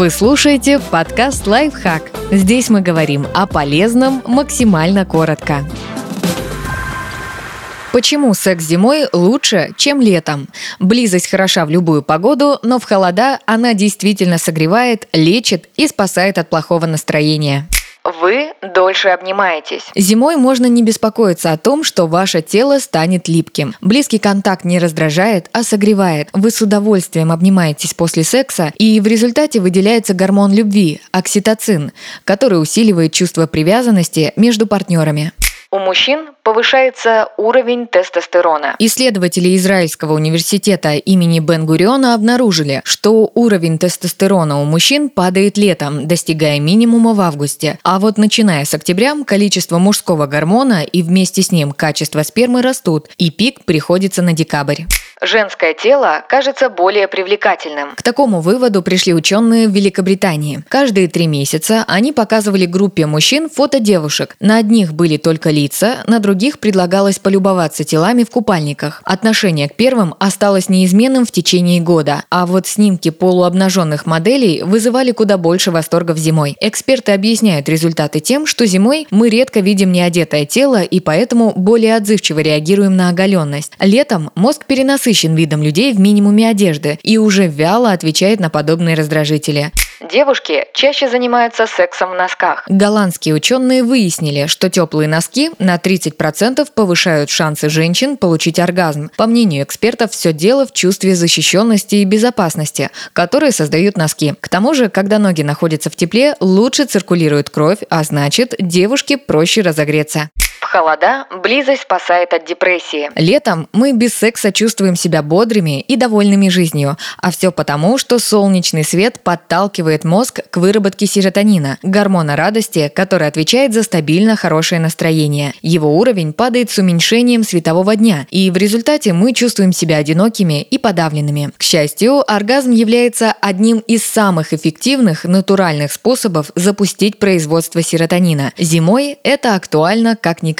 Вы слушаете подкаст «Лайфхак». Здесь мы говорим о полезном максимально коротко. Почему секс зимой лучше, чем летом? Близость хороша в любую погоду, но в холода она действительно согревает, лечит и спасает от плохого настроения. Вы дольше обнимаетесь. Зимой можно не беспокоиться о том, что ваше тело станет липким. Близкий контакт не раздражает, а согревает. Вы с удовольствием обнимаетесь после секса, и в результате выделяется гормон любви – окситоцин, который усиливает чувство привязанности между партнерами. У мужчин повышается уровень тестостерона. Исследователи Израильского университета имени Бен-Гуриона обнаружили, что уровень тестостерона у мужчин падает летом, достигая минимума в августе. А вот начиная с октября количество мужского гормона и вместе с ним качество спермы растут, и пик приходится на декабрь женское тело кажется более привлекательным. К такому выводу пришли ученые в Великобритании. Каждые три месяца они показывали группе мужчин фото девушек. На одних были только лица, на других предлагалось полюбоваться телами в купальниках. Отношение к первым осталось неизменным в течение года, а вот снимки полуобнаженных моделей вызывали куда больше восторгов зимой. Эксперты объясняют результаты тем, что зимой мы редко видим неодетое тело и поэтому более отзывчиво реагируем на оголенность. Летом мозг перенасыщен насыщен видом людей в минимуме одежды и уже вяло отвечает на подобные раздражители. Девушки чаще занимаются сексом в носках. Голландские ученые выяснили, что теплые носки на 30% повышают шансы женщин получить оргазм. По мнению экспертов, все дело в чувстве защищенности и безопасности, которые создают носки. К тому же, когда ноги находятся в тепле, лучше циркулирует кровь, а значит, девушке проще разогреться холода близость спасает от депрессии. Летом мы без секса чувствуем себя бодрыми и довольными жизнью, а все потому, что солнечный свет подталкивает мозг к выработке серотонина, гормона радости, который отвечает за стабильно хорошее настроение. Его уровень падает с уменьшением светового дня, и в результате мы чувствуем себя одинокими и подавленными. К счастью, оргазм является одним из самых эффективных натуральных способов запустить производство серотонина. Зимой это актуально как никогда